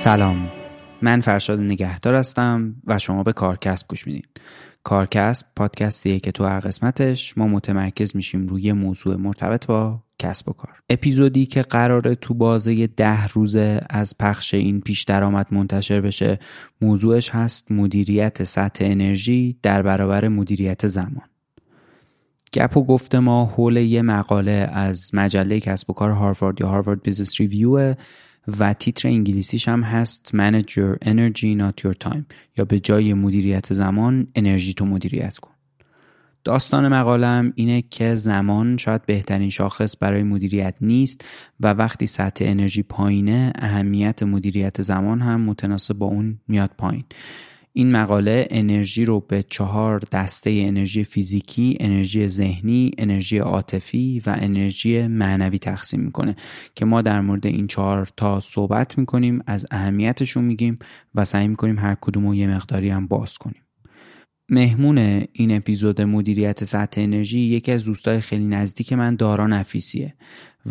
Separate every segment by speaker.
Speaker 1: سلام. من فرشاد نگهدار هستم و شما به کارکست گوش میدین. کارکست پادکستیه که تو هر قسمتش ما متمرکز میشیم روی موضوع مرتبط با کسب و کار. اپیزودی که قراره تو بازه ده روزه از پخش این پیش درآمد منتشر بشه موضوعش هست مدیریت سطح انرژی در برابر مدیریت زمان. گپ و گفته ما حول یه مقاله از مجله کسب و کار هاروارد یا هاروارد بیزنس ریویو و تیتر انگلیسیش هم هست Manage your energy not your time. یا به جای مدیریت زمان انرژی تو مدیریت کن. داستان مقالم اینه که زمان شاید بهترین شاخص برای مدیریت نیست و وقتی سطح انرژی پایینه اهمیت مدیریت زمان هم متناسب با اون میاد پایین. این مقاله انرژی رو به چهار دسته انرژی فیزیکی، انرژی ذهنی، انرژی عاطفی و انرژی معنوی تقسیم می‌کنه که ما در مورد این چهار تا صحبت می‌کنیم از اهمیتشون میگیم و سعی می‌کنیم هر کدوم رو یه مقداری هم باز کنیم. مهمون این اپیزود مدیریت سطح انرژی یکی از دوستای خیلی نزدیک من دارا نفیسیه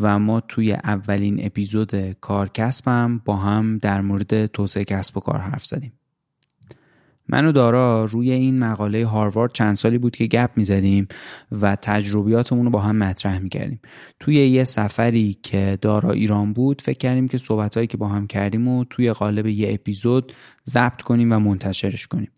Speaker 1: و ما توی اولین اپیزود کارکسبم با هم در مورد توسعه کسب و کار حرف زدیم. من و دارا روی این مقاله هاروارد چند سالی بود که گپ می‌زدیم و تجربیاتمون رو با هم مطرح می‌کردیم. توی یه سفری که دارا ایران بود فکر کردیم که صحبتهایی که با هم کردیم و توی قالب یه اپیزود ضبط کنیم و منتشرش کنیم.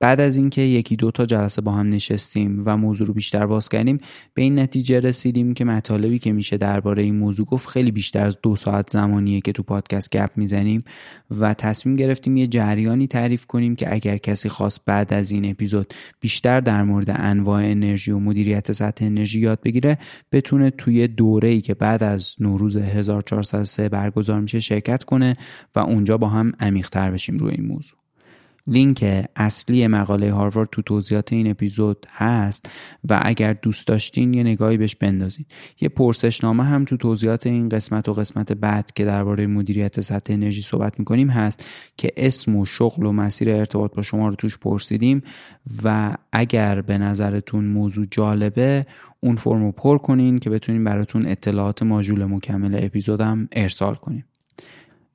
Speaker 1: بعد از اینکه یکی دو تا جلسه با هم نشستیم و موضوع رو بیشتر باز کردیم به این نتیجه رسیدیم که مطالبی که میشه درباره این موضوع گفت خیلی بیشتر از دو ساعت زمانیه که تو پادکست گپ می‌زنیم و تصمیم گرفتیم یه جریانی تعریف کنیم که اگر کسی خواست بعد از این اپیزود بیشتر در مورد انواع انرژی و مدیریت سطح انرژی یاد بگیره بتونه توی دوره ای که بعد از نوروز 1403 برگزار میشه شرکت کنه و اونجا با هم عمیق‌تر بشیم روی این موضوع. لینک اصلی مقاله هاروارد تو توضیحات این اپیزود هست و اگر دوست داشتین یه نگاهی بهش بندازین. یه پرسشنامه هم تو توضیحات این قسمت و قسمت بعد که درباره مدیریت سطح انرژی صحبت می‌کنیم هست که اسم و شغل و مسیر ارتباط با شما رو توش پرسیدیم و اگر به نظرتون موضوع جالبه اون فرم رو پر کنین که بتونیم براتون اطلاعات ماژول مکمل اپیزودم ارسال کنیم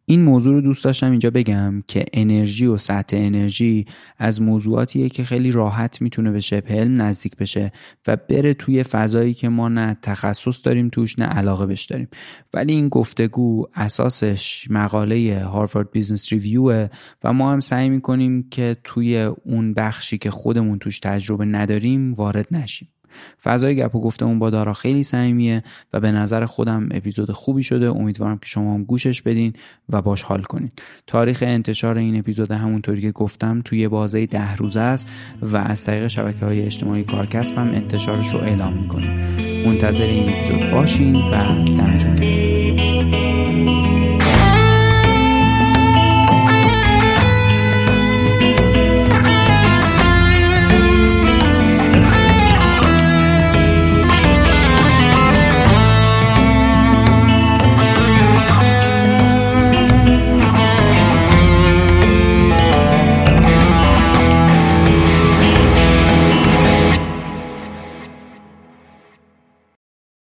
Speaker 1: این موضوع رو دوست داشتم اینجا بگم که انرژی و سطح انرژی از موضوعاتیه که خیلی راحت می‌تونه به شبه علم نزدیک بشه و بره توی فضایی که ما نه تخصص داریم توش نه علاقه بش داریم. ولی این گفتگو اساسش مقاله هاروارد بیزنس ریویو و ما هم سعی می‌کنیم که توی اون بخشی که خودمون توش تجربه نداریم وارد نشیم. فضای گپ و گفتمون با دارا خیلی صمیمیه و به نظر خودم اپیزود خوبی شده. امیدوارم که شما هم گوشش بدین و باش حال کنین. تاریخ انتشار این اپیزود همونطوری که گفتم توی بازه ده روزه است و از طریق شبکه های اجتماعی کارکست هم انتشارش رو اعلام می‌کنیم. منتظر این اپیزود باشین و دمتون گرم.